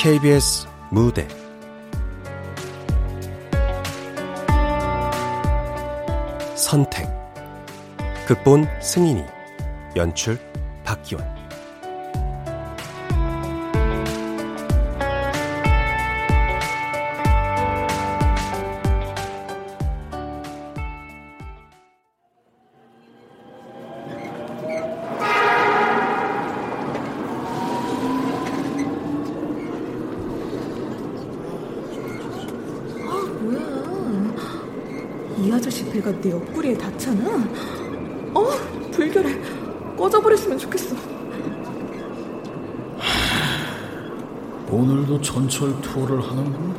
KBS 무대. 선택. 극본 승인이 연출 박기원 배가 내 옆구리에 닿잖아. 어, 불결해. 꺼져버렸으면 좋겠어. 오늘도 전철 투어를 하는군.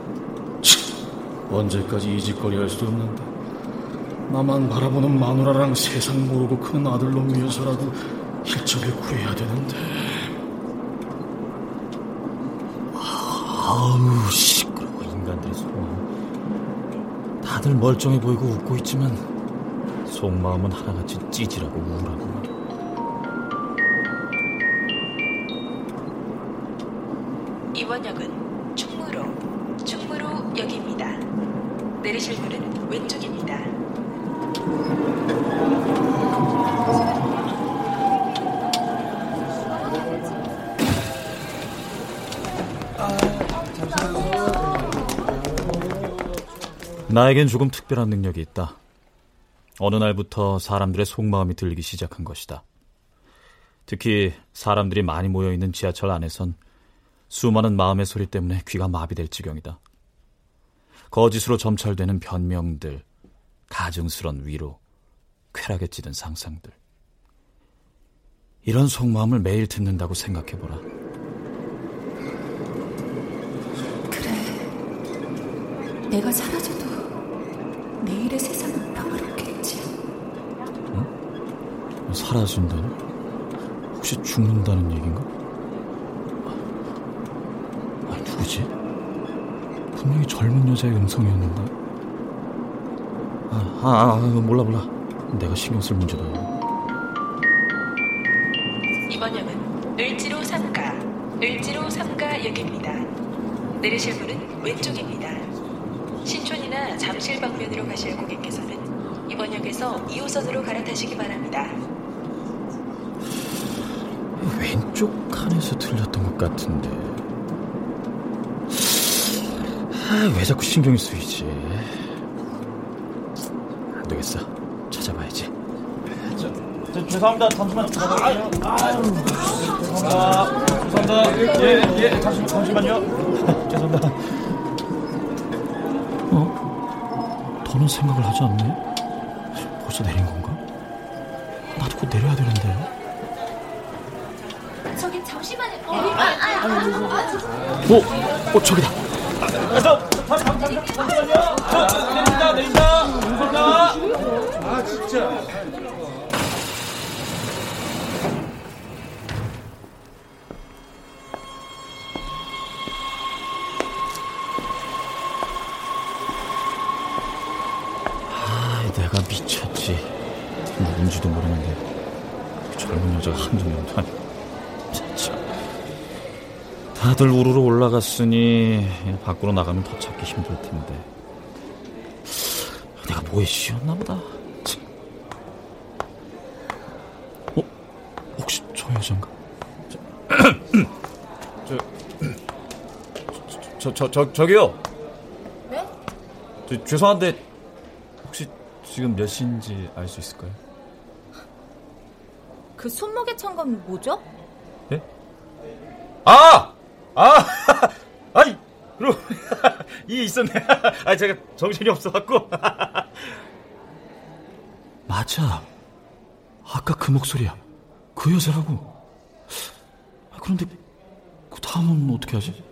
언제까지 이 짓거리 할 수 없는데. 나만 바라보는 마누라랑 세상 모르고 크는 아들놈 위해서라도 일적을 구해야 되는데. 아우, 시끄러워, 인간들의 소원. 다들 멀쩡해 보이고 웃고 있지만 속마음은 하나같이 찌질하고 우울하구만. 이번 역은 충무로, 충무로 역입니다. 내리실 문은 왼쪽입니다. 나에겐 조금 특별한 능력이 있다. 어느 날부터 사람들의 속마음이 들리기 시작한 것이다. 특히 사람들이 많이 모여 있는 지하철 안에선 수많은 마음의 소리 때문에 귀가 마비될 지경이다. 거짓으로 점철되는 변명들, 가증스런 위로, 쾌락에 찌든 상상들. 이런 속마음을 매일 듣는다고 생각해보라. 그래. 내가 사라져도 내일의 세상은 평화롭겠지. 응? 사라진다는? 혹시 죽는다는 얘기인가? 아, 누구지? 분명히 젊은 여자의 음성이었는데. 아, 아, 아, 몰라, 몰라. 내가 신경 쓸 문제다. 이번 역은 을지로 3가, 을지로 3가 역입니다. 내리실 문은 왼쪽입니다. 잠실 방면으로 가실 고객께서는 이번 역에서 2호선으로 갈아타시기 바랍니다. 왼쪽 칸에서 들렸던 것 같은데. 아, 왜 자꾸 신경이 쓰이지? 안 되겠어. 찾아봐야지. 저, 저 죄송합니다. 잠시만 기다려주세요. 아유, 죄송합니다. 죄송합니다. 예, 예, 잠시만, 잠시만요. 죄송합니다. 어? 더는 생각을 하지 않네? 벌써 내린 건가? 나도 곧 내려야 되는데. 저기 잠시만요. 어, 아, 아, 아, 어, 어, 저기다. 아, 다들 우르르 올라갔으니 밖으로 나가면 더 찾기 힘들 텐데. 내가 뭐에 씌었나 보다. 참. 어? 혹시 저 여잔가? 저, 저, 저, 저기요. 네? 저, 죄송한데, 혹시 지금 몇 시인지 알 수 있을까요? 그 손목에 찬 건 뭐죠? 예? 아! 아! 아니, 그럼, 이게 있었네. 아, 제가 정신이 없어갖고. 맞아. 아까 그 목소리야. 그 여자라고. 아, 그런데 그 다음은 어떻게 하지?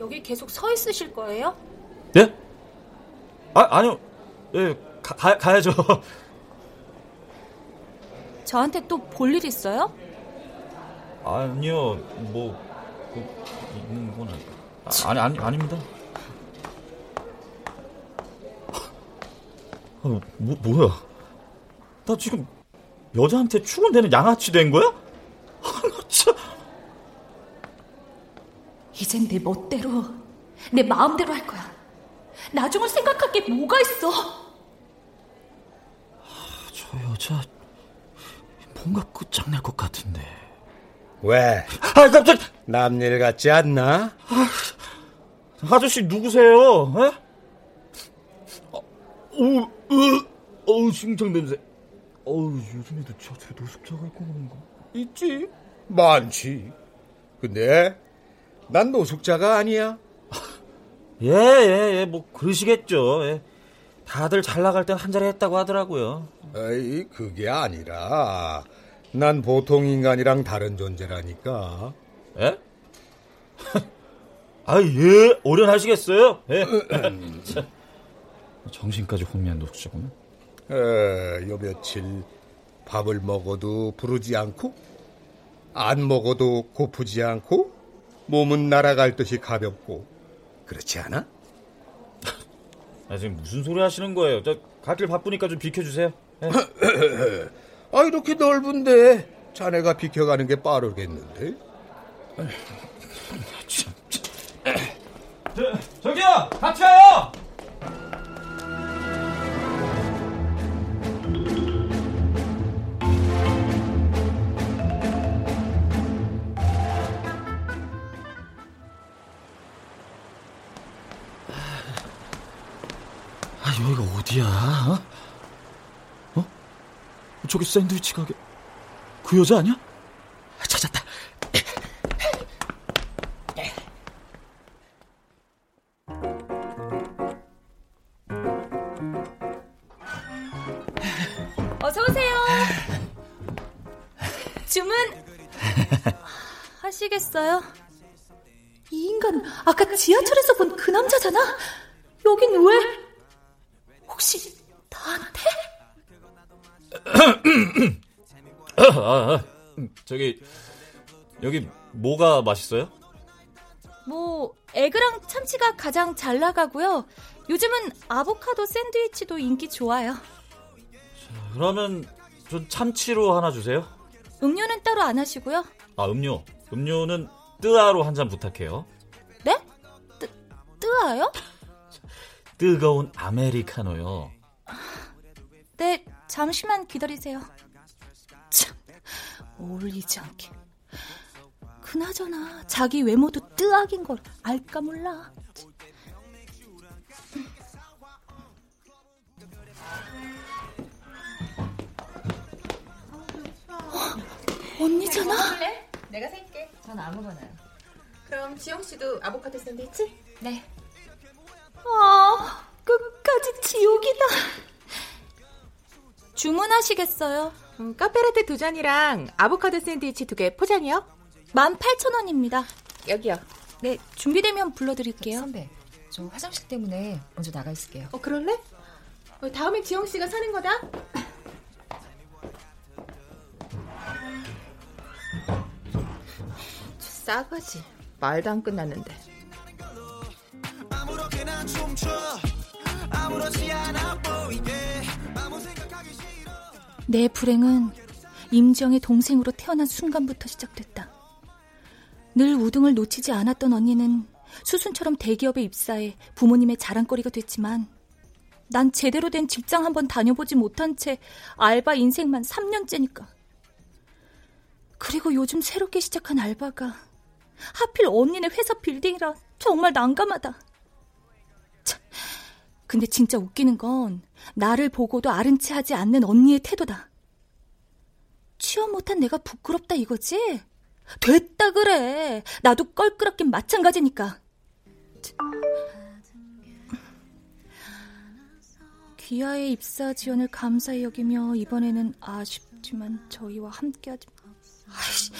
여기 계속 서 있으실 거예요? 예? 아, 아니요. 예, 가, 가, 가야죠. 저한테 또 볼 일 있어요? 아니요, 뭐, 그, 있는 건 아니, 아, 아니, 아니, 아닙니다. 아, 뭐, 뭐야? 나 지금 여자한테 충원되는 양아치 된 거야? 아, 나 참. 이젠 내 멋대로, 내 마음대로 할 거야. 나중을 생각할 게 뭐가 있어? 저 여자 뭔가 끝장날 것 같은데. 왜? 아, 깜짝! 남일 같지 않나? 아 저씨 누구세요? 에? 어, 오, 으, 어우, 심장 냄새. 어우, 요즘에도 지하철에 노숙자가 있고 그런가? 있지. 많지. 근데 난 노숙자가 아니야. 예, 예, 예, 뭐, 그러시겠죠. 예. 다들 잘 나갈 땐한 자리 했다고 하더라고요. 에이, 그게 아니라 난 보통 인간이랑 다른 존재라니까. 예? 아, 예, 오련하시겠어요? 예. 참, 정신까지 혼미한 노숙자구나. 에, 요 며칠 밥을 먹어도 부르지 않고 안 먹어도 고프지 않고 몸은 날아갈 듯이 가볍고 그렇지 않아? 아, 지금 무슨 소리 하시는 거예요? 저, 갈길 바쁘니까 좀 비켜주세요. 예. 아 이렇게 넓은데 자네가 비켜가는 게 빠르겠는데? 저, 저기요! 같이 와요! 아, 여기가 어디야? 어? 어? 저기 샌드위치 가게. 그 여자 아니야? 아, 찾았다. 어서 오세요. 주문 하시겠어요? 이 인간 아까 지하철에서 본 그 남자잖아. 여긴 왜? 아, 아, 저기, 여기 뭐가 맛있어요? 뭐 에그랑 참치가 가장 잘 나가고요. 요즘은 아보카도 샌드위치도 인기 좋아요. 그러면 전 참치로 하나 주세요. 음료는 따로 안 하시고요. 아, 음료. 음료는 뜨아로 한 잔 부탁해요. 네? 뜨, 뜨아요? 뜨거운 아메리카노요. 네, 잠시만 기다리세요. 참, 어울리지 않게. 그나저나 자기 외모도 뜨악인 걸 알까 몰라. 어, 언니잖아. 내가 살게. 전 아무거나요. 그럼 지영 씨도 아보카도 샌드위치? 네. 아, 끝까지 지옥이다. 주문하시겠어요? 음, 카페라떼 두 잔이랑 아보카도 샌드위치 두 개 포장이요? 18,000원입니다. 여기요. 네, 준비되면 불러드릴게요. 선배, 저 화장실 때문에 먼저 나가 있을게요. 어 그럴래? 어, 다음에 지영 씨가 사는 거다. 싸가지. 말도 안 끝났는데. 내 불행은 임정의 동생으로 태어난 순간부터 시작됐다. 늘 우등을 놓치지 않았던 언니는 수순처럼 대기업에 입사해 부모님의 자랑거리가 됐지만 난 제대로 된 직장 한번 다녀보지 못한 채 알바 인생만 3년째니까. 그리고 요즘 새롭게 시작한 알바가 하필 언니네 회사 빌딩이라 정말 난감하다. 참, 근데 진짜 웃기는 건 나를 보고도 아른 채 하지 않는 언니의 태도다. 취업 못한 내가 부끄럽다 이거지? 됐다 그래. 나도 껄끄럽긴 마찬가지니까. 귀하의 입사 지원을 감사히 여기며 이번에는 아쉽지만 저희와 함께하지. 아이씨,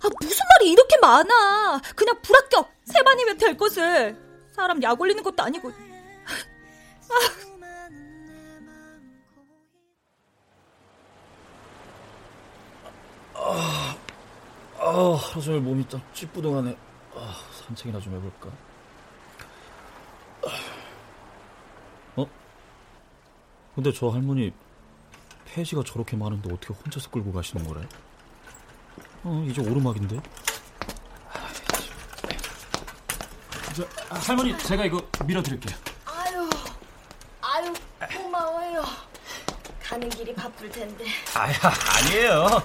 아 무슨 말이 이렇게 많아? 그냥 불합격 세 반이면 될 것을. 사람 약 올리는 것도 아니고. 아, 하루 종일 몸이 딱 찌뿌둥하네. 아, 산책이나 좀 해볼까? 어? 근데 저 할머니 폐지가 저렇게 많은데 어떻게 혼자서 끌고 가시는 거래? 어, 이제 오르막인데? 저, 할머니 제가 이거 밀어드릴게요. 아유, 아유 고마워요. 가는 길이 바쁠 텐데. 아야 아니에요.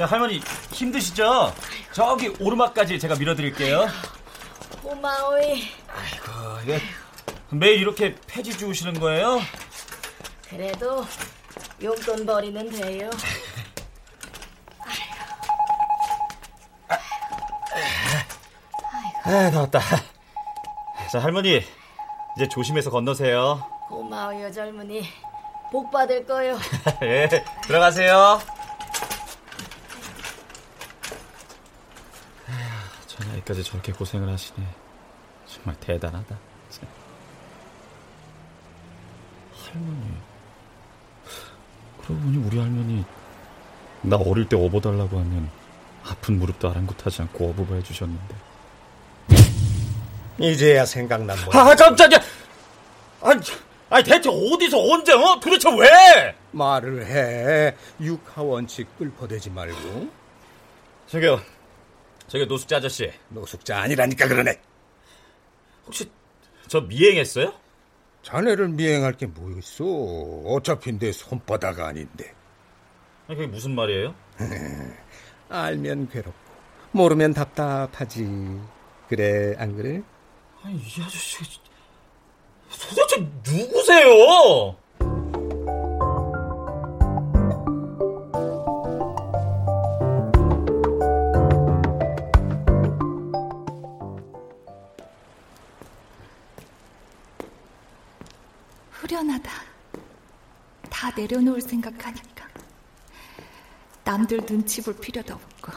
야, 할머니 힘드시죠? 저기 오르막까지 제가 밀어드릴게요. 고마워이. 아이고 이게 매일 이렇게 폐지 주우시는 거예요? 그래도 용돈 벌이는 돼요. 아 나왔다. 자 할머니 이제 조심해서 건너세요. 고마워요 젊은이. 복 받을 거요. 예 들어가세요. 저 나이까지 저렇게 고생을 하시네. 정말 대단하다. 할머니. 그러고 보니 우리 할머니 나 어릴 때 업어달라고 하면 아픈 무릎도 아랑곳하지 않고 업어봐 해주셨는데. 이제야 생각난 모양. 아 깜짝이야. 아니, 아니 대체 어디서 언제 어? 도대체 왜? 말을 해. 육하 원칙 끌퍼대지 말고. 저기요. 저기 노숙자 아저씨. 노숙자 아니라니까 그러네. 혹시 저 미행했어요? 자네를 미행할 게 뭐 있어. 어차피 내 손바닥 아닌데. 아니 그게 무슨 말이에요? 알면 괴롭고 모르면 답답하지. 그래 안 그래? 아니 이 아저씨 도대체 누구세요? 후련하다. 다 내려놓을 생각하니까. 남들 눈치 볼 필요도 없고.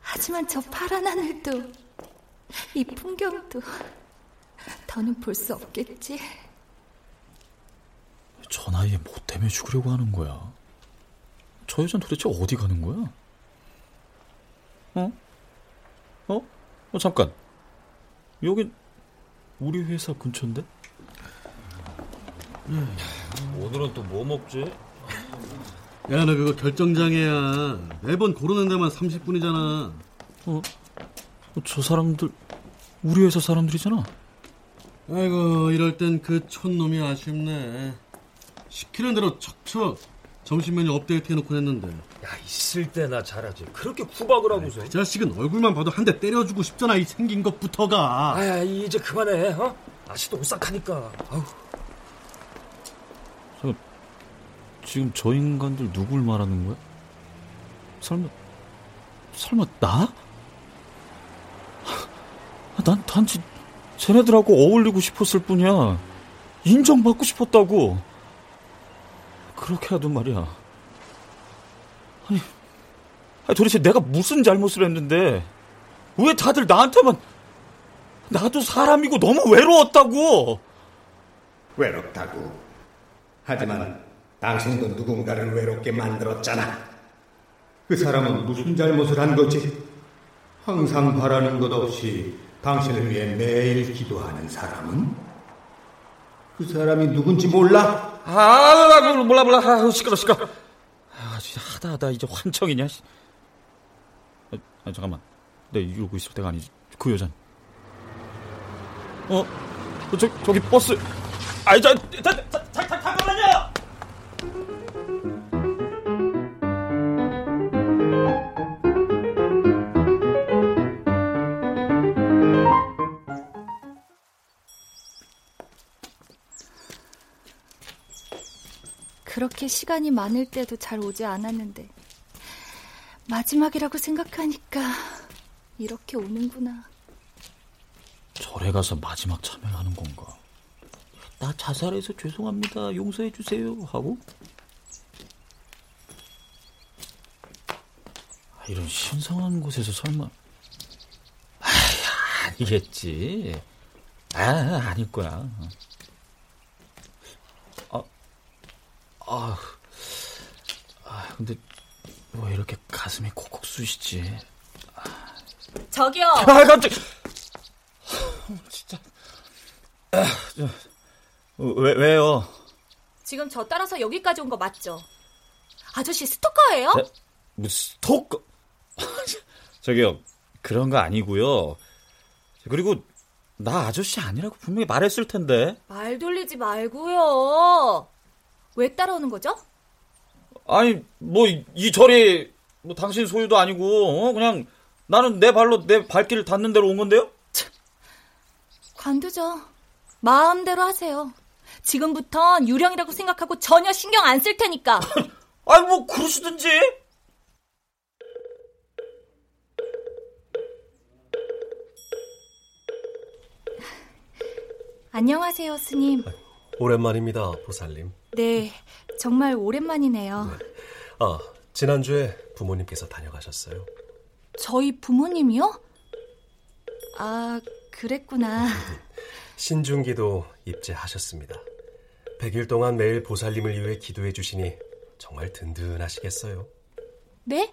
하지만 저 파란 하늘도, 이 풍경도, 더는 볼 수 없겠지. 저 나이에 뭐 때문에 죽으려고 하는 거야? 저 여자는 도대체 어디 가는 거야? 어? 어? 어, 잠깐. 여긴 우리 회사 근처인데? 오늘은 또 뭐 먹지? 야, 너 그거 결정장애야. 매번 고르는 데만 30분이잖아. 어? 저 사람들, 우리 회사 사람들이잖아. 아이고, 이럴 땐 그 촌놈이 아쉽네. 시키는 대로 척척 점심 메뉴 업데이트 해놓고 했는데. 야, 있을 때나 잘하지. 그렇게 구박을 하고서. 그 자식은 얼굴만 봐도 한 대 때려주고 싶잖아, 이 생긴 것부터가. 아야, 이제 그만해, 어? 아씨도 오싹하니까. 아우. 저, 지금 저 인간들 누굴 말하는 거야? 설마, 설마 나? 난 단지 쟤네들하고 어울리고 싶었을 뿐이야. 인정받고 싶었다고. 그렇게 하던 말이야. 아니, 아니, 도대체 내가 무슨 잘못을 했는데, 왜 다들 나한테만, 나도 사람이고 너무 외로웠다고! 외롭다고. 하지만 당신도 누군가를 외롭게 만들었잖아. 그 사람은 무슨 잘못을 한 거지? 항상 바라는 것 없이 당신을 위해 매일 기도하는 사람은? 그 사람이 누군지 몰라? 아, 아, 몰라, 몰라. 아, 시끄러, 시끄러. 아, 진짜 하다 하다 이제 환청이냐. 아, 아, 잠깐만. 내가 이러고 있을 때가 아니지. 그 여잔. 어? 저, 저기 버스. 아이, 저, 자, 자, 시간이 많을 때도 잘 오지 않았는데 마지막이라고 생각하니까 이렇게 오는구나. 절에 가서 마지막 참여를 하는 건가? 나 자살해서 죄송합니다. 용서해 주세요. 하고? 아, 이런 신성한 곳에서 설마 아, 아니겠지. 아, 아닐 거야. 아, 아, 아, 근데 왜 이렇게 가슴이 콕콕 쑤시지? 저기요. 아, 깜짝. 진짜. 아, 저, 왜 왜요? 지금 저 따라서 여기까지 온 거 맞죠? 아저씨 스토커예요? 네? 무슨 스토커? 저기요. 그런 거 아니고요. 그리고 나 아저씨 아니라고 분명히 말했을 텐데. 말 돌리지 말고요. 왜 따라오는 거죠? 아니 뭐 이 절이 뭐 당신 소유도 아니고 어? 그냥 나는 내 발로 내 발길을 닿는 대로 온 건데요. 관두죠. 마음대로 하세요. 지금부턴 유령이라고 생각하고 전혀 신경 안 쓸 테니까. 아니 뭐 그러시든지. 안녕하세요, 스님. 오랜만입니다, 보살님. 네, 정말 오랜만이네요. 아, 지난주에 부모님께서 다녀가셨어요. 저희 부모님이요? 아, 그랬구나. 신중기도 입제하셨습니다. 100일 동안 매일 보살님을 위해 기도해 주시니 정말 든든하시겠어요. 네?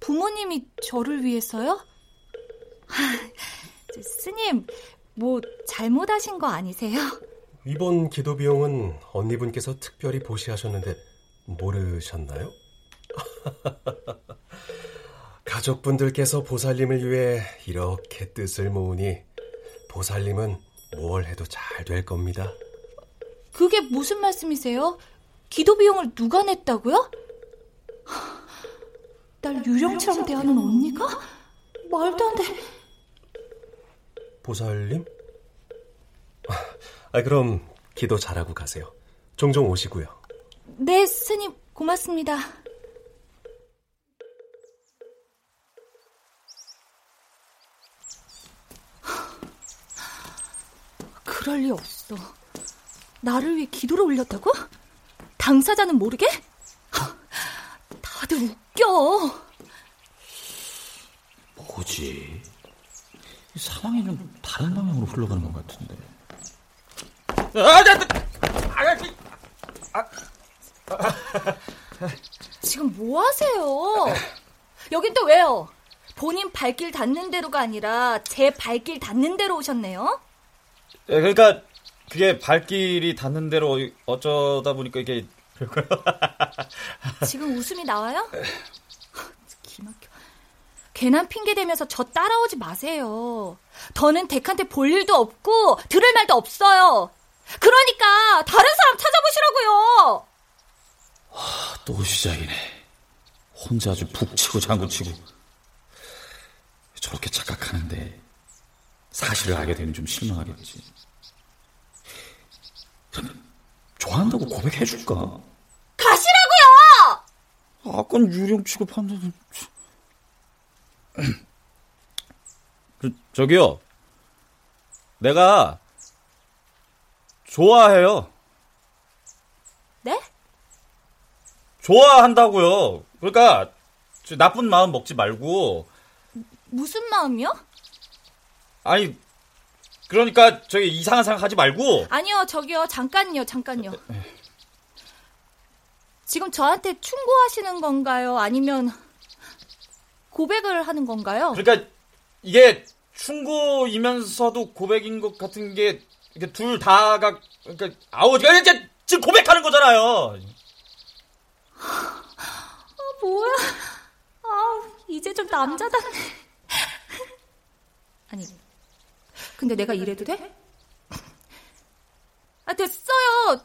부모님이 저를 위해서요? 스님, 뭐 잘못하신 거 아니세요? 이번 기도 비용은 언니분께서 특별히 보시하셨는데 모르셨나요? 가족분들께서 보살님을 위해 이렇게 뜻을 모으니 보살님은 뭘 해도 잘 될 겁니다. 그게 무슨 말씀이세요? 기도 비용을 누가 냈다고요? 날 유령처럼 대하는 언니가? 말도 안 돼. 보살님? 아, 그럼 기도 잘하고 가세요. 종종 오시고요. 네, 스님, 고맙습니다. 그럴 리 없어. 나를 위해 기도를 올렸다고? 당사자는 모르게? 다들 웃겨. 뭐지? 상황이 좀 다른 방향으로 흘러가는 것 같은데. 아, 아, 아, 지금 뭐 하세요? 여긴 또 왜요? 본인 발길 닿는 대로가 아니라 제 발길 닿는 대로 오셨네요? 네, 그러니까 그게 발길이 닿는 대로 어쩌다 보니까 이게 지금 웃음이 나와요? 기막혀. 괜한 핑계 대면서 저 따라오지 마세요. 더는 덱한테 볼 일도 없고 들을 말도 없어요. 그러니까 다른 사람 찾아보시라고요. 와, 또 시작이네. 혼자 아주 북치고 장구치고 저렇게 착각하는데 사실을 알게 되면 좀 실망하겠지. 좋아한다고 고백해줄까? 가시라고요! 아깐 유령 취급한다던. 저, 저기요. 내가 좋아해요. 네? 좋아한다고요. 그러니까 나쁜 마음 먹지 말고. 무슨 마음이요? 아니 그러니까 저기 이상한 생각 하지 말고. 아니요, 저기요. 잠깐요, 잠깐요. 지금 저한테 충고하시는 건가요? 아니면 고백을 하는 건가요? 그러니까 이게 충고이면서도 고백인 것 같은 게 이게 둘 다가 그러니까 아우 이제 지금 고백하는 거잖아요. 아 뭐야? 아 이제 좀 남자답네. 아니 근데 내가 이래도 돼? 아 됐어요.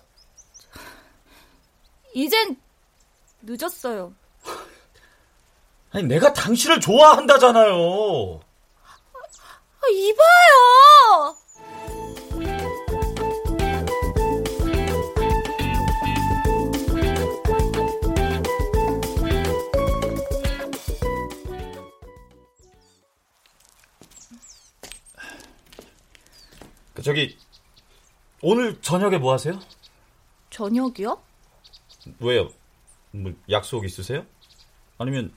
이젠 늦었어요. 아니 내가 당신을 좋아한다잖아요. 아, 이봐요. 저기 오늘 저녁에 뭐 하세요? 저녁이요? 왜요? 뭐 약속 있으세요? 아니면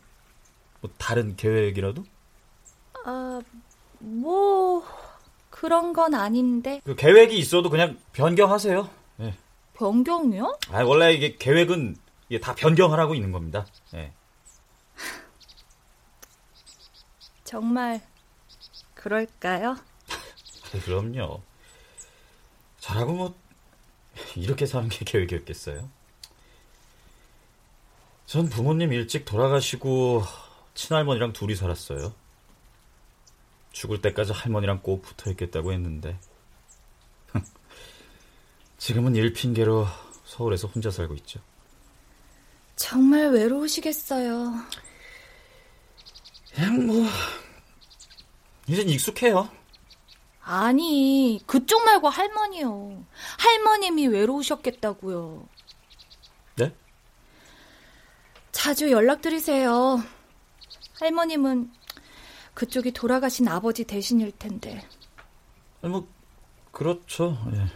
뭐 다른 계획이라도? 아, 뭐 그런 건 아닌데. 그 계획이 있어도 그냥 변경하세요. 네. 변경이요? 아, 원래 이게 계획은 이게 다 변경하라고 있는 겁니다. 네. 정말 그럴까요? 그럼요. 저라고 뭐 이렇게 사는 게 계획이었겠어요? 전 부모님 일찍 돌아가시고 친할머니랑 둘이 살았어요. 죽을 때까지 할머니랑 꼭 붙어 있겠다고 했는데 지금은 일 핑계로 서울에서 혼자 살고 있죠. 정말 외로우시겠어요. 그냥 뭐 이젠 익숙해요. 아니, 그쪽 말고 할머니요. 할머님이 외로우셨겠다고요. 네? 자주 연락드리세요. 할머님은 그쪽이 돌아가신 아버지 대신일 텐데. 뭐 그렇죠. 예.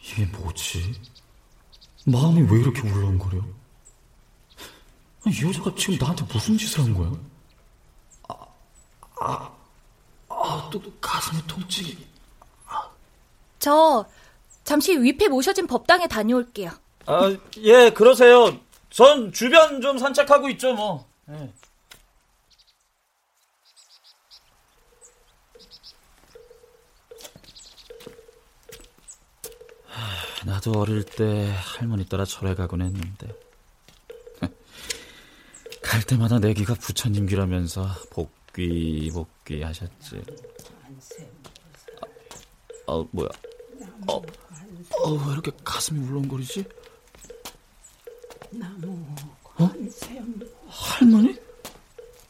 이게 뭐지? 마음이 왜 이렇게 울렁거려? 이 여자가 지금 나한테 무슨 짓을 한 거야? 아, 아, 아, 또 가슴이 통증이. 저 잠시 위패 모셔진 법당에 다녀올게요. 아, 예, 그러세요. 전 주변 좀 산책하고 있죠, 뭐. 예. 나도 어릴 때 할머니 따라 절에 가곤 했는데 갈 때마다 내 귀가 부처님 귀라면서 복귀 복귀 하셨지. 아, 아 뭐야? 어, 어, 왜 이렇게 가슴이 울렁거리지? 어? 할머니?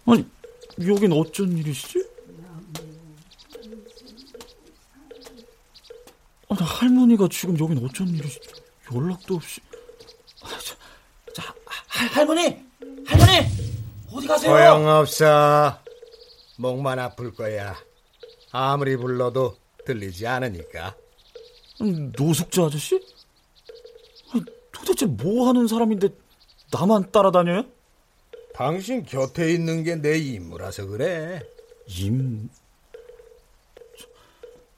아니, 여긴 어쩐 일이시지? 아니, 할머니가 지금 여긴 어쩐 일이시지? 연락도 없이. 아, 자, 자 할, 할머니! 할머니! 어디 가세요? 소용없어. 목만 아플 거야. 아무리 불러도 들리지 않으니까. 노숙자 아저씨? 도대체 뭐 하는 사람인데 나만 따라다녀요? 당신 곁에 있는 게 내 임무라서 그래. 임?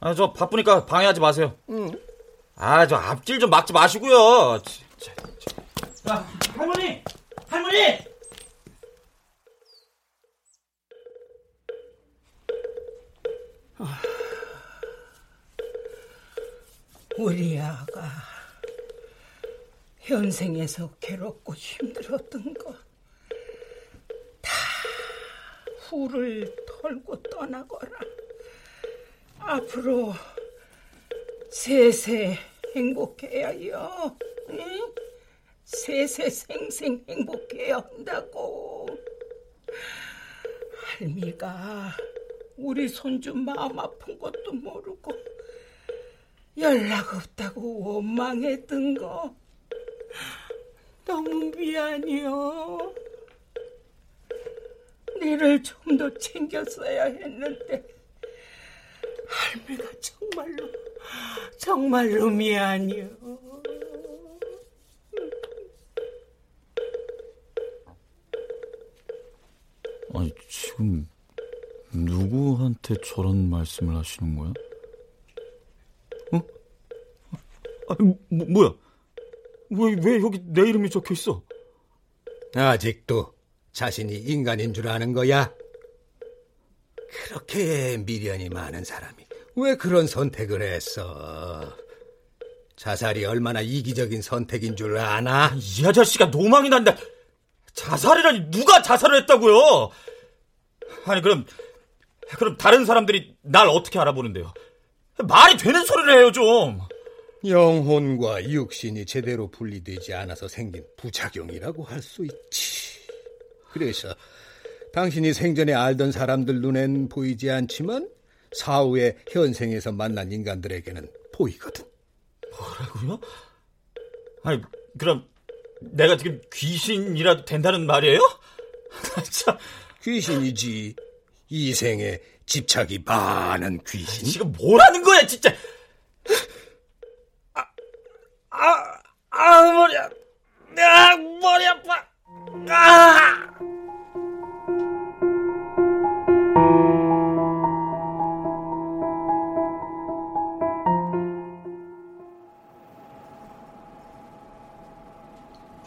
아, 저 바쁘니까 방해하지 마세요. 응. 아, 저 앞길 좀 막지 마시고요. 자, 자. 할머니! 할머니! 우리 아가 현생에서 괴롭고 힘들었던 거 다 후를 털고 떠나거라. 앞으로 세세 행복해야 해요. 응? 세세 생생 행복해야 한다고. 할미가 우리 손주 마음 아픈 것도 모르고 연락 없다고 원망했던 거 너무 미안해요. 니를 좀 더 챙겼어야 했는데 할미가 정말로 정말로 미안해요. 아니 지금 누구한테 저런 말씀을 하시는 거야? 어? 아니 뭐, 뭐야? 왜, 왜 여기 내 이름이 적혀 있어? 아직도 자신이 인간인 줄 아는 거야? 그렇게 미련이 많은 사람이 왜 그런 선택을 했어? 자살이 얼마나 이기적인 선택인 줄 아나? 이 아저씨가 노망이 난다. 자살이라니 누가 자살을 했다고요? 아니 그럼 그럼 다른 사람들이 날 어떻게 알아보는데요? 말이 되는 소리를 해요 좀. 영혼과 육신이 제대로 분리되지 않아서 생긴 부작용이라고 할 수 있지. 그래서 당신이 생전에 알던 사람들 눈엔 보이지 않지만 사후에 현생에서 만난 인간들에게는 보이거든. 뭐라고요? 아니 그럼 내가 지금 귀신이라도 된다는 말이에요? 참 귀신이지. 이 생에 집착이 많은 귀신. 지금 뭐라는 거야 진짜. 아, 아, 아 머리 아, 아 머리 아파. 아.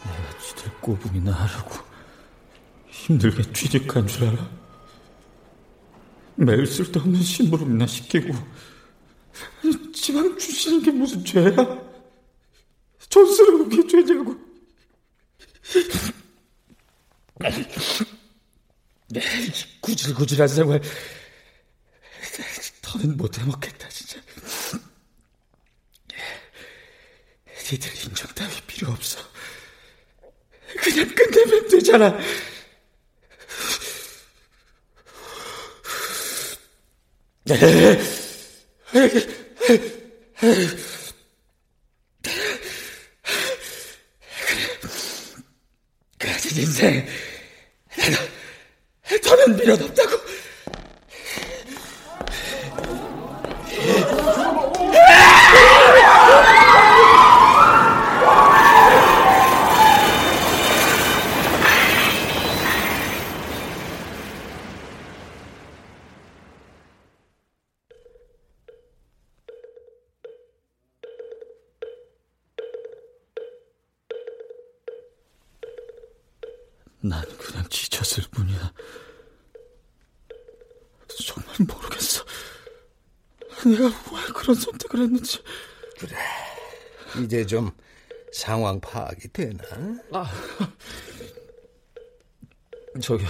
내가 지들 꼬붕이나 하려고 힘들게 취직한 줄 알아? 매일 쓸데없는 심부름이나 시키고 지방 주시는 게 무슨 죄야? 전스러운 게 죄냐고 구질구질한 생활 더는 못 해먹겠다 진짜. 니들 인정 따위 필요 없어. 그냥 끝내면 되잖아. 가진 인생 더는 미련 없다고. 난 그냥 지쳤을 뿐이야. 정말 모르겠어. 내가 왜 그런 선택을 했는지. 그래. 이제 좀 상황 파악이 되나? 아, 저기요.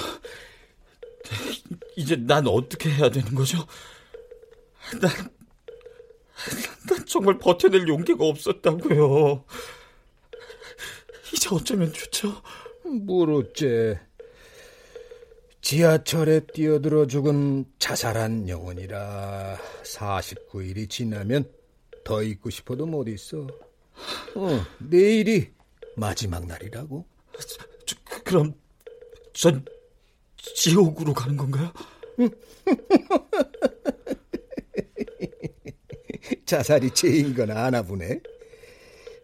이제 난 어떻게 해야 되는 거죠? 난, 난 정말 버텨낼 용기가 없었다고요. 이제 어쩌면 좋죠? 뭘 어째. 지하철에 뛰어들어 죽은 자살한 영혼이라 49일이 지나면 더 있고 싶어도 못 있어. 어, 내일이 마지막 날이라고. 저, 그럼 전 지옥으로 가는 건가요? 자살이 죄인 건 아나 보네.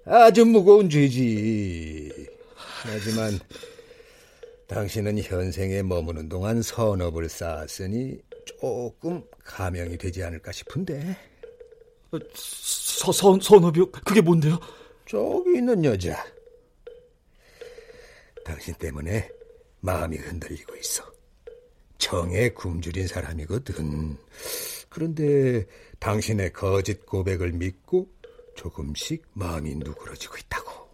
아주 무거운 죄지. 하지만 당신은 현생에 머무는 동안 선업을 쌓았으니 조금 감형이 되지 않을까 싶은데. 서, 선, 선업이요? 그게 뭔데요? 저기 있는 여자. 당신 때문에 마음이 흔들리고 있어. 정에 굶주린 사람이거든. 그런데 당신의 거짓 고백을 믿고 조금씩 마음이 누그러지고 있다고.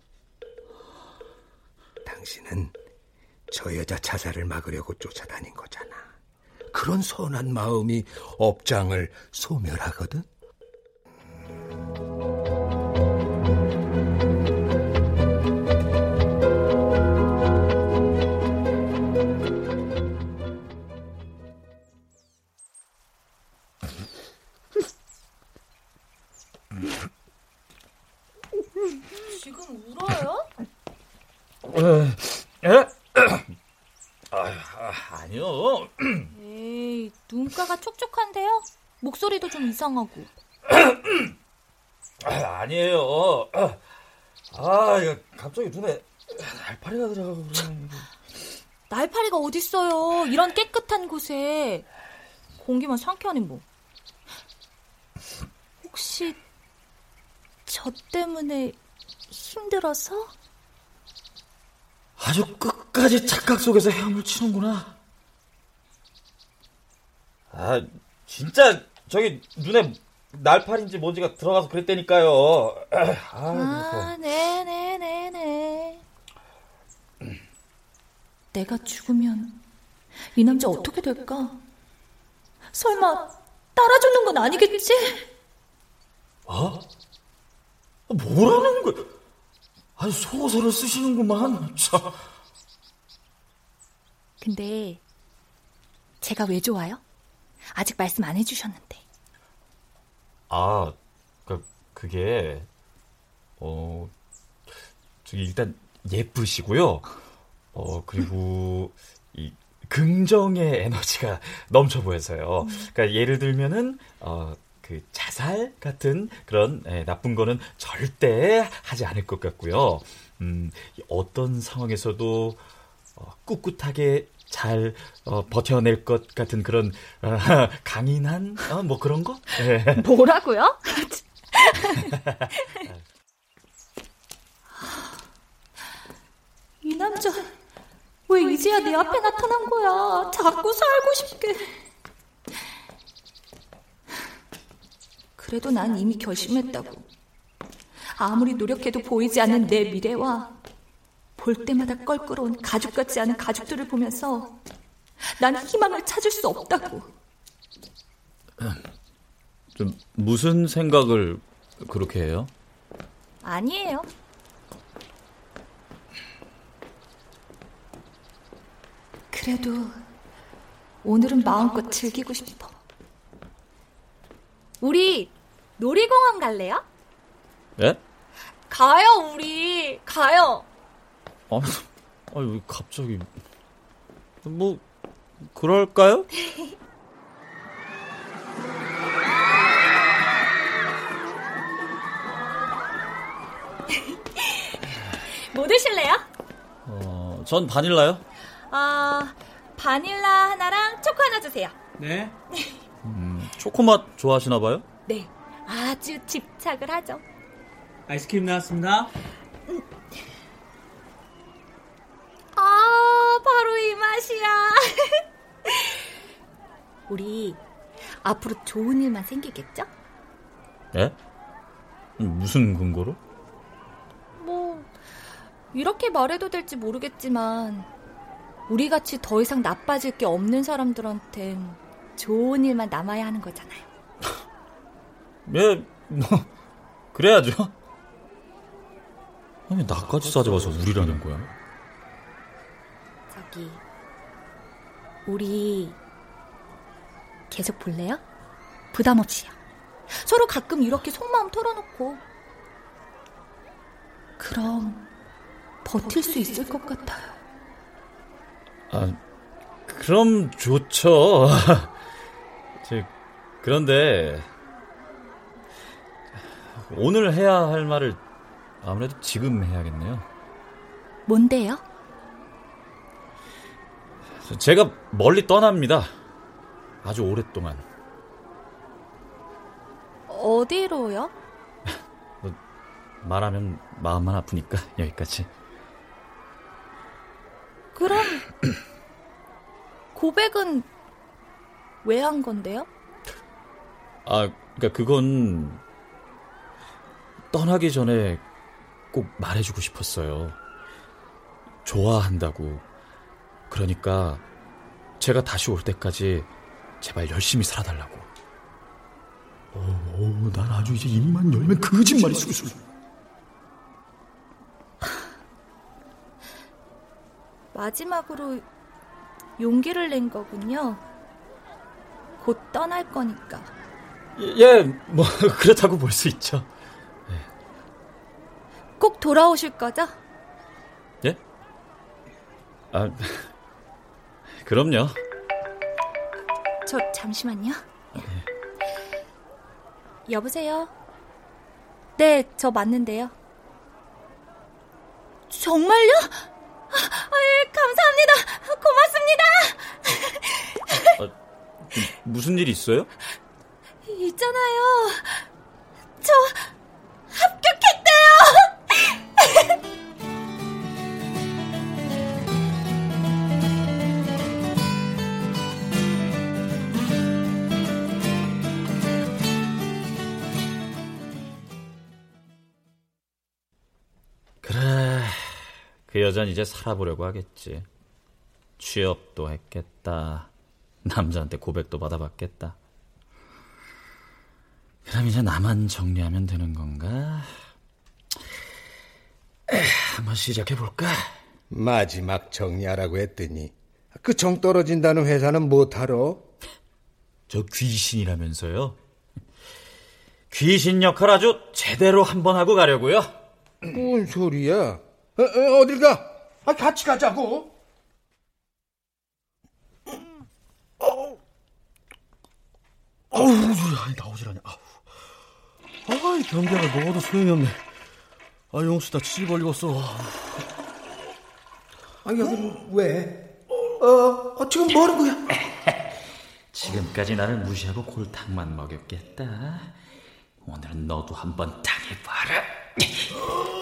당신은 저 여자 자살을 막으려고 쫓아다닌 거잖아. 그런 선한 마음이 업장을 소멸하거든. 지금 울어요? 에? 아, 아니요. 에이, 눈가가 촉촉한데요? 목소리도 좀 이상하고. 아, 아니에요. 아, 이거 갑자기 눈에 날파리가 들어가고 그러네. 날파리가 어딨어요. 이런 깨끗한 곳에. 공기만 상쾌하니 뭐. 혹시 저 때문에 힘들어서? 아주 끝까지 착각 속에서 헤엄을 치는구나. 아, 진짜 저기 눈에 날파리인지 뭔지가 들어가서 그랬다니까요. 아, 아, 네네네네. 내가 죽으면 이 남자 어떻게 될까? 설마 따라 죽는 건 아니겠지? 어? 뭐라는 거야? 아니 소설을 쓰시는구만. 참. 근데 제가 왜 좋아요? 아직 말씀 안 해주셨는데. 아, 그 그게 어 저기 일단 예쁘시고요. 어 그리고 이 긍정의 에너지가 넘쳐 보여서요. 그러니까 예를 들면은 어. 그 자살 같은 그런 에, 나쁜 거는 절대 하지 않을 것 같고요. 음, 어떤 상황에서도 어, 꿋꿋하게 잘 어, 버텨낼 것 같은 그런 어, 강인한 어, 뭐 그런 거? 네. 뭐라고요? 이 남자 왜 이제야 내 앞에 나타난 거야? 자꾸 살고 싶게. 그래도 난 이미 결심했다고. 아무리 노력해도 보이지 않는 내 미래와 볼 때마다 껄끄러운 가족 같지 않은 가족들을 보면서 난 희망을 찾을 수 없다고. 좀 무슨 생각을 그렇게 해요? 아니에요. 그래도 오늘은 마음껏 즐기고 싶어. 우리 놀이공원 갈래요? 예? 가요, 우리. 가요. 아, 아니, 갑자기. 뭐, 그럴까요? 뭐 드실래요? 어, 전 바닐라요. 아, 바닐라 하나랑 초코 하나 주세요. 네. 음, 초코맛 좋아하시나 봐요? 네, 아주 집착을 하죠. 아이스크림 나왔습니다. 아, 이 맛이야. 우리 앞으로 좋은 일만 생기겠죠? 예? 무슨 근거로? 뭐 이렇게 말해도 될지 모르겠지만 우리 같이 더 이상 나빠질 게 없는 사람들한텐 좋은 일만 남아야 하는 거잖아요. 예, 뭐 그래야죠. 아니 나까지 싸져가서 우리라는 거야? 저기 우리 계속 볼래요? 부담 없이요. 서로 가끔 이렇게 속마음 털어놓고 그럼 버틸 수 있을 것 같아요. 아, 그럼 좋죠. 저, 그런데 오늘 해야 할 말을 아무래도 지금 해야겠네요. 뭔데요? 제가 멀리 떠납니다. 아주 오랫동안. 어디로요? 뭐, 말하면 마음만 아프니까 여기까지. 그럼 고백은 왜 한 건데요? 아, 그러니까 그건 떠나기 전에 꼭 말해주고 싶었어요. 좋아한다고. 그러니까 제가 다시 올 때까지 제발 열심히 살아달라고. 어, 어, 난 아주 이제 입만 열면 거짓말이 술술. 마지막으로 용기를 낸 거군요. 곧 떠날 거니까. 예, 뭐 그렇다고 볼 수 있죠. 꼭 돌아오실 거죠? 예? 아, 그럼요. 저 잠시만요. 여보세요? 네, 저 맞는데요. 정말요? 아, 예, 감사합니다. 고맙습니다. 아, 무슨 일 있어요? 있잖아요. 저 그 여잔 이제 살아보려고 하겠지. 취업도 했겠다. 남자한테 고백도 받아봤겠다. 그럼 이제 나만 정리하면 되는 건가? 한번 시작해볼까? 마지막 정리하라고 했더니 그 정 떨어진다는 회사는 못하러? 저 귀신이라면서요? 귀신 역할 아주 제대로 한번 하고 가려고요. 뭔 소리야? 어, 어, 어딜 가? 아, 같이 가자고. 어우, 아니, 나오질 않냐. 아우. 아, 이 변기가 먹어도 소용이 없네. 아, 용수 다 치질 벌리겠어. 아, 여기는 왜? 어, 어, 지금 뭐 하는 거야? 지금까지 나를 무시하고 골탕만 먹였겠다. 오늘은 너도 한번 당해봐라.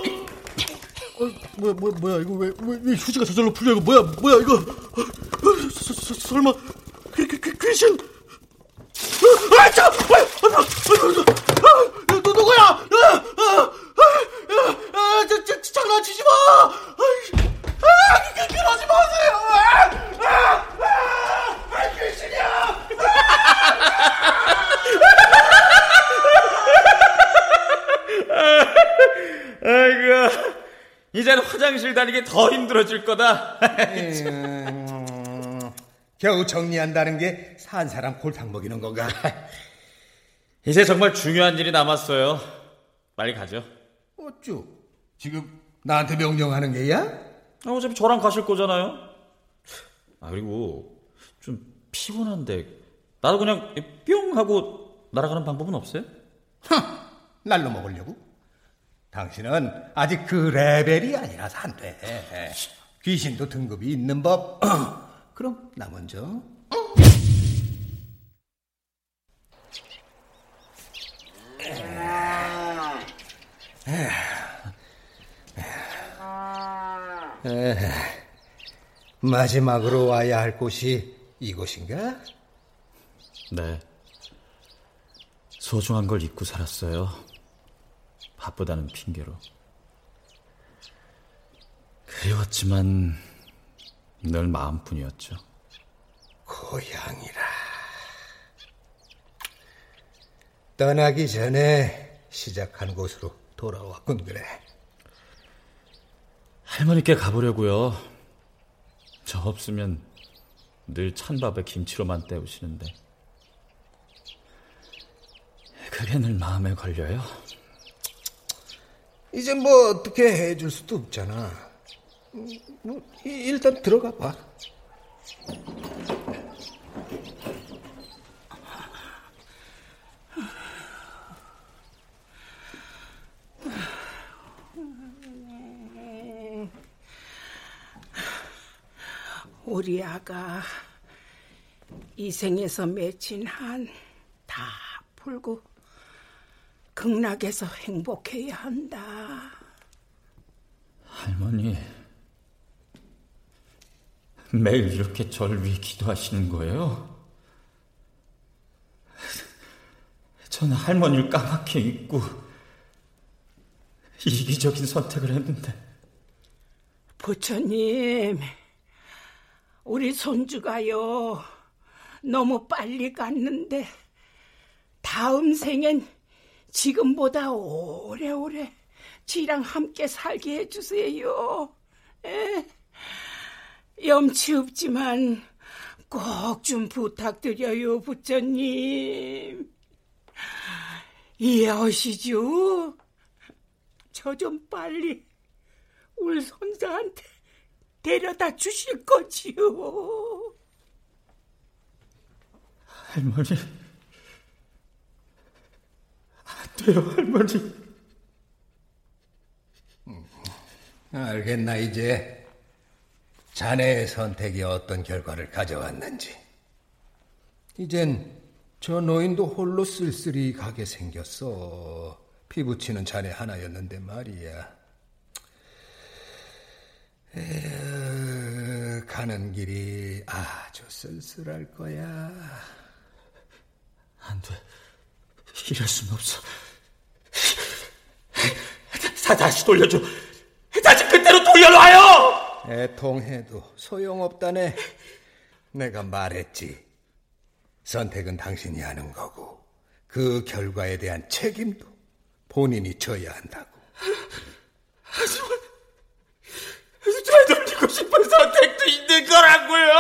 어, 뭐야, 뭐야, 뭐야, 이거 왜, 왜, 왜 휴지가 저절로 풀려, 이거 뭐야, 뭐야, 이거. 어, 서, 서, 설마, 귀, 귀, 귀, 귀신. 어, 아, 참! 아, 누구야? 그, 귀신 아이고. 젠 화장실 다니기 더 힘들어질 거다. 음, 겨우 정리한다는 게 산 사람 골탕 먹이는 건가? 이제 정말 중요한 일이 남았어요. 빨리 가죠. 어쭈? 지금 나한테 명령하는 게야? 아, 어차피 저랑 가실 거잖아요. 아 그리고 좀 피곤한데 나도 그냥 뿅 하고 날아가는 방법은 없어요? 날로 먹으려고? 당신은 아직 그 레벨이 아니라서 안 돼. 귀신도 등급이 있는 법. 그럼 나 먼저. 에, 마지막으로 와야 할 곳이 이곳인가? 네. 소중한 걸 잊고 살았어요. 바쁘다는 핑계로. 그리웠지만 늘 마음뿐이었죠. 고향이라. 떠나기 전에 시작한 곳으로 돌아왔군 그래. 할머니께 가보려고요. 저 없으면 늘 찬밥에 김치로만 때우시는데 그게 늘 마음에 걸려요. 이제 뭐 어떻게 해줄 수도 없잖아. 음, 뭐 일단 들어가 봐. 우리 아가 이 생에서 맺힌 한 다 풀고 극락에서 행복해야 한다. 할머니, 매일 이렇게 절 위해 기도하시는 거예요? 저는 할머니를 까맣게 잊고 이기적인 선택을 했는데 부처님, 우리 손주가요, 너무 빨리 갔는데, 다음 생엔 지금보다 오래오래 지랑 함께 살게 해주세요. 에? 염치 없지만 꼭 좀 부탁드려요, 부처님. 이해하시죠? 저 좀 빨리 울 손자한테 데려다 주실 거지요. 할머니 안 돼요, 할머니. 음, 알겠나 이제 자네의 선택이 어떤 결과를 가져왔는지. 이젠 저 노인도 홀로 쓸쓸히 가게 생겼어. 피부치는 자네 하나였는데 말이야. 에휴, 가는 길이 아주 쓸쓸할 거야. 안 돼. 이럴 순 없어. 다, 다시 돌려줘. 다시 그때로 돌려놔요! 애통해도 소용없다네. 내가 말했지. 선택은 당신이 하는 거고, 그 결과에 대한 책임도 본인이 져야 한다고. 하지만, 되돌리고 싶은 선택도 있는 거라고요!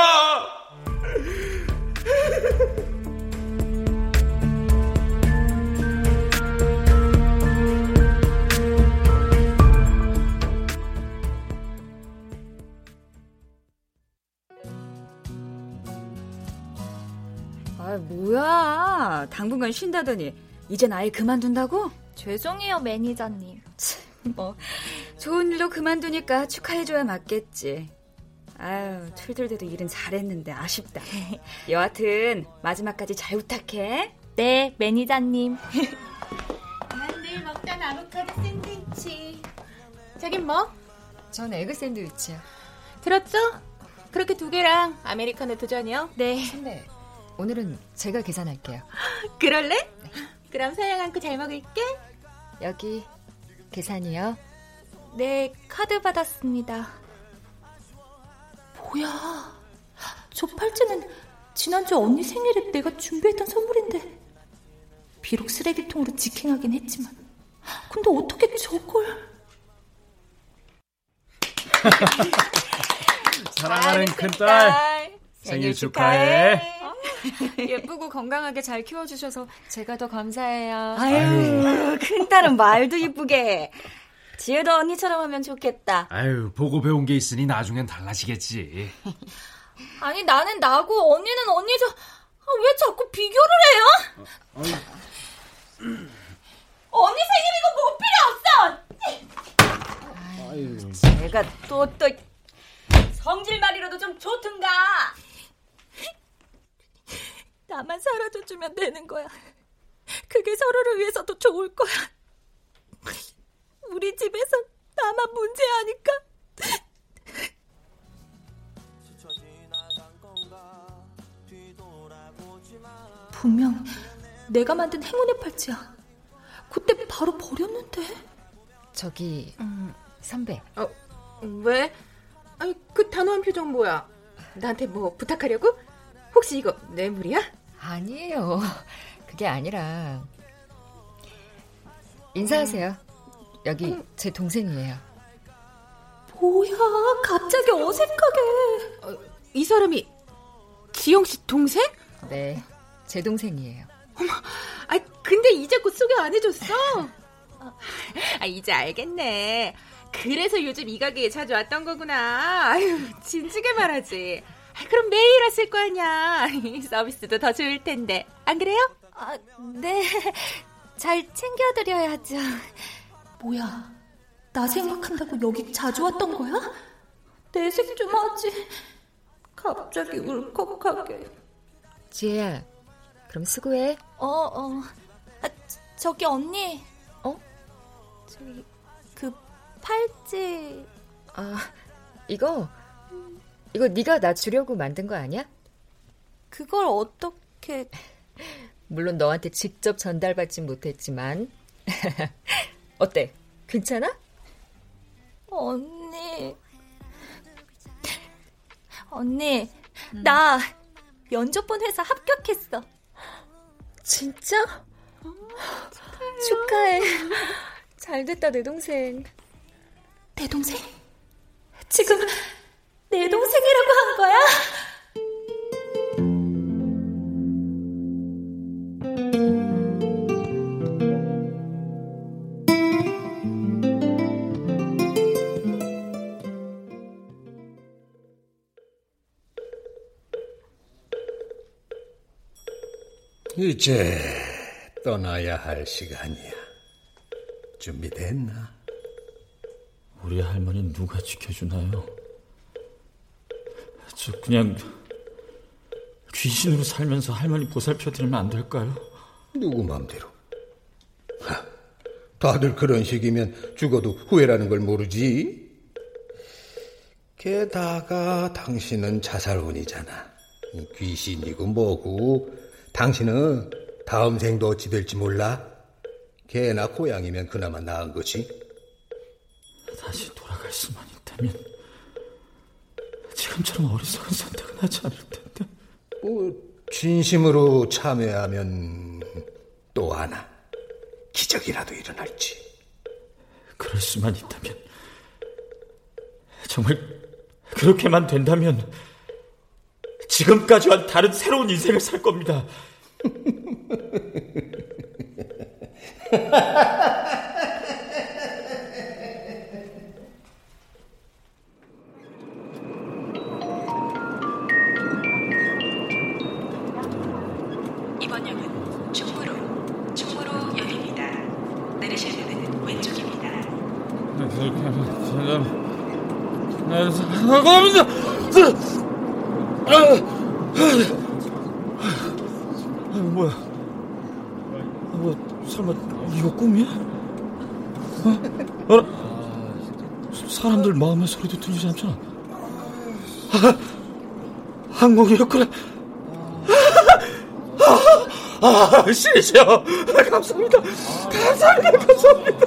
아, 뭐야. 당분간 쉰다더니 이젠 아예 그만둔다고? 죄송해요, 매니저님. 뭐 좋은 일로 그만두니까 축하해줘야 맞겠지. 아유, 툴툴대도 일은 잘했는데 아쉽다. 여하튼 마지막까지 잘 부탁해. 네, 매니저님. 난늘 먹던 아보카도 샌드위치. 자긴 뭐? 전 에그 샌드위치요. 들었죠? 그렇게 두 개랑 아메리카노 두 잔이요? 네. 선배, 오늘은 제가 계산할게요. 그럴래? 네. 그럼 서양 안고 잘 먹을게. 여기 계산이요. 네, 카드 받았습니다. 뭐야? 저 팔찌는 지난주 언니 생일에 내가 준비했던 선물인데 비록 쓰레기통으로 직행하긴 했지만 근데 어떻게 저걸 사랑하는 큰딸 생일 축하해. 예쁘고 건강하게 잘 키워주셔서 제가 더 감사해요. 아유, 큰딸은 말도 이쁘게. 지혜도 언니처럼 하면 좋겠다. 아유, 보고 배운 게 있으니 나중엔 달라지겠지. 아니, 나는 나고 언니는 언니죠. 아, 왜 자꾸 비교를 해요? 어, 언니 생일이고 뭐 필요 없어! 제가 또, 또, 성질말이라도 좀 좋든가! 나만 사라져주면 되는 거야. 그게 서로를 위해서도 좋을 거야. 우리 집에서 나만 문제아니까. 분명 내가 만든 행운의 팔찌야. 그때 바로 버렸는데. 저기 음, 선배. 어, 왜? 아니 그 단호한 표정 뭐야? 나한테 뭐 부탁하려고? 혹시 이거 뇌물이야? 아니에요. 그게 아니라 인사하세요. 여기 음. 제 동생이에요. 뭐야? 갑자기 어색하게. 어, 이 사람이 지영 씨 동생? 네, 제 동생이에요. 어머, 아 근데 이제 곧 소개 안 해줬어? 아 이제 알겠네. 그래서 요즘 이 가게에 자주 왔던 거구나. 아유, 진지게 말하지. 아, 그럼 매일 왔을 거 아니야. 서비스도 더 좋을 텐데. 안 그래요? 아, 네. 잘 챙겨드려야죠. 뭐야, 나 생각한다고 여기 자주 왔던 거야? 내색 좀 하지. 갑자기 울컥하게. 지혜야, 그럼 수고해. 어, 어. 아, 저기 언니. 어? 저기 그 팔찌. 아, 이거 이거 네가 나 주려고 만든 거 아니야? 그걸 어떻게 물론 너한테 직접 전달받진 못했지만 어때? 괜찮아? 언니 언니 음. 나 면접 본 회사 합격했어 진짜? 어, 축하해 잘 됐다 내 동생 내 동생? 지금 내 동생이라고 한 거야? 이제 떠나야 할 시간이야. 준비됐나? 우리 할머니 누가 지켜주나요? 저 그냥 귀신으로 살면서 할머니 보살펴드리면 안 될까요? 누구 마음대로. 하, 다들 그런 식이면 죽어도 후회라는 걸 모르지. 게다가 당신은 자살혼이잖아. 귀신이고 뭐고 당신은 다음 생도 어찌 될지 몰라. 개나 고양이면 그나마 나은 거지. 다시 돌아갈 수만 있다면 지금처럼 어리석은 선택은 하지 않을 텐데. 뭐 진심으로 참여하면 또 하나 기적이라도 일어날지. 그럴 수만 있다면 정말 그렇게만 된다면 지금까지와 다른 새로운 인생을 살. 겁니다. 소리도 들리지 않잖아. 아, 항공이었구나. 아, 아, 신이세요. 감사합니다. 감사합니다. 감사합니다.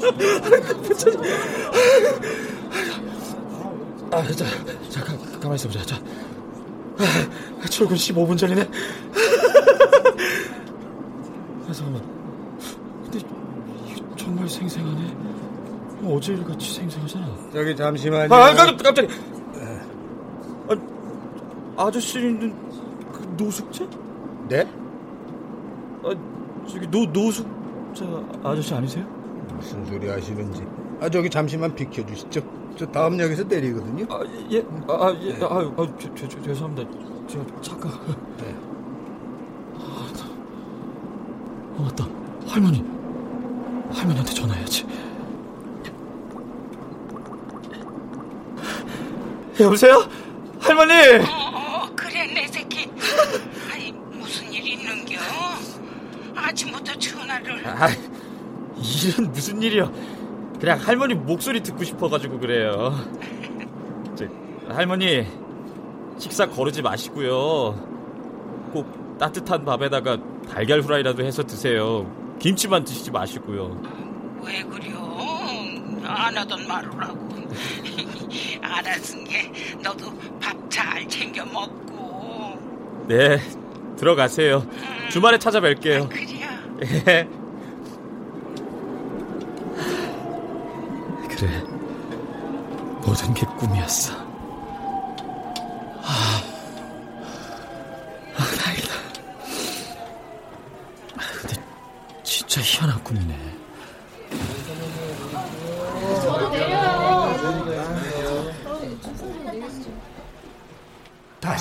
아, 자, 자, 가, 가만히 있어보자. 자, 아, 출근 15분 전이네. 아, 잠깐만. 근데 정말 생생하네. 어제 일같이 생생하잖아. 저기 잠시만요. 아, 깜짝, 깜짝. 아, 아저씨는 그 노숙자? 네? 아, 저기 노 노숙자 아저씨 아니세요? 무슨 소리 하시는지. 아 저기 잠시만 비켜주시죠. 저 다음 역에서 내리거든요. 아 예, 아 예, 아, 아 저, 저, 저, 죄송합니다. 제가 잠깐. 네. 아, 어, 맞다. 할머니. 할머니한테 전화해야지. 여보세요? 할머니! 어, 그래, 내 새끼. 아니, 무슨 일 있는겨? 아침부터 전화를. 아, 일은 무슨 일이요? 그냥 할머니 목소리 듣고 싶어가지고 그래요. 저, 할머니, 식사 거르지 마시고요. 꼭 따뜻한 밥에다가 달걀 후라이라도 해서 드세요. 김치만 드시지 마시고요. 왜 그려? 안 하던 말을 하고. 알았은 게 너도 밥 잘 챙겨 먹고. 네, 들어가세요. 주말에 찾아뵐게요. 예. 그래. 모든 게 꿈이었어. 아, 아 다행이다. 아, 근데 진짜 희한한 꿈이네.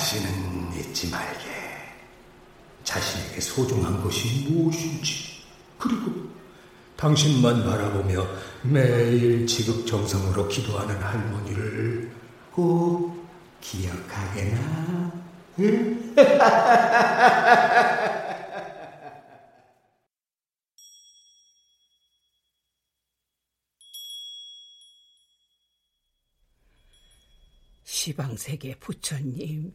다시는 잊지 말게. 자신에게 소중한 것이 무엇인지, 그리고 당신만 바라보며 매일 지극정성으로 기도하는 할머니를 꼭 기억하게나. 응? 시방세계 부처님,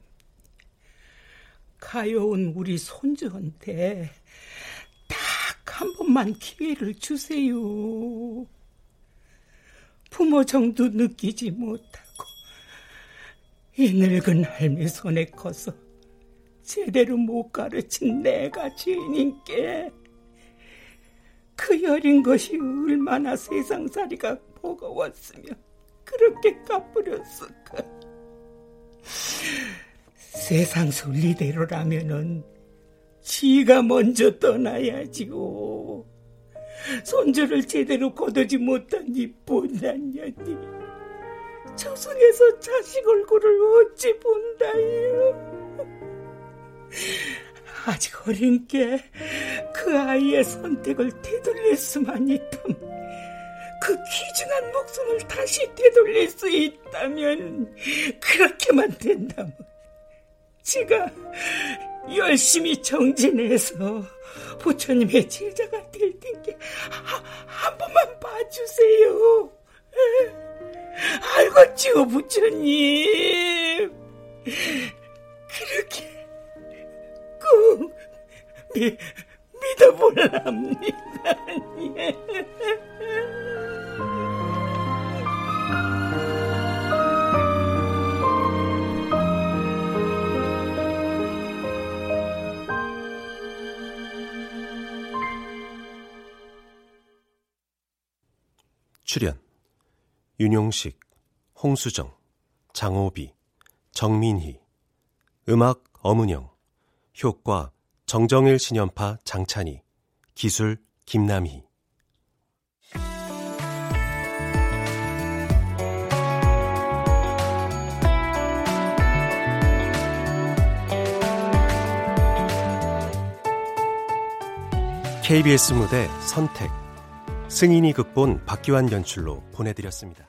가여운 우리 손주한테 딱 한 번만 기회를 주세요. 부모 정도 느끼지 못하고 이 늙은 할매 손에 커서 제대로 못 가르친 내가 죄인께 그 여린 것이 얼마나 세상살이가 버거웠으며 그렇게 갚으렸을까. 세상 순리대로라면은 지가 먼저 떠나야지요. 손주를 제대로 거두지 못한 이 못난 년이 저승에서 자식 얼굴을 어찌 본다요. 아직 어린 게 그 아이의 선택을 되돌릴 수만 있다면 그 귀중한 목숨을 다시 되돌릴 수 있다면 그렇게만 된다면 제가 열심히 정진해서 부처님의 제자가 될 텐게 한, 한 번만 봐주세요. 알겠지요 부처님. 그렇게 꼭 미, 믿어볼랍니다. 출연 윤용식, 홍수정, 장호비, 정민희 음악 엄은영 효과 정정일 신연파 장찬희 기술 김남희. KBS 무대 선택 승인이 극본 박기환 연출로 보내드렸습니다.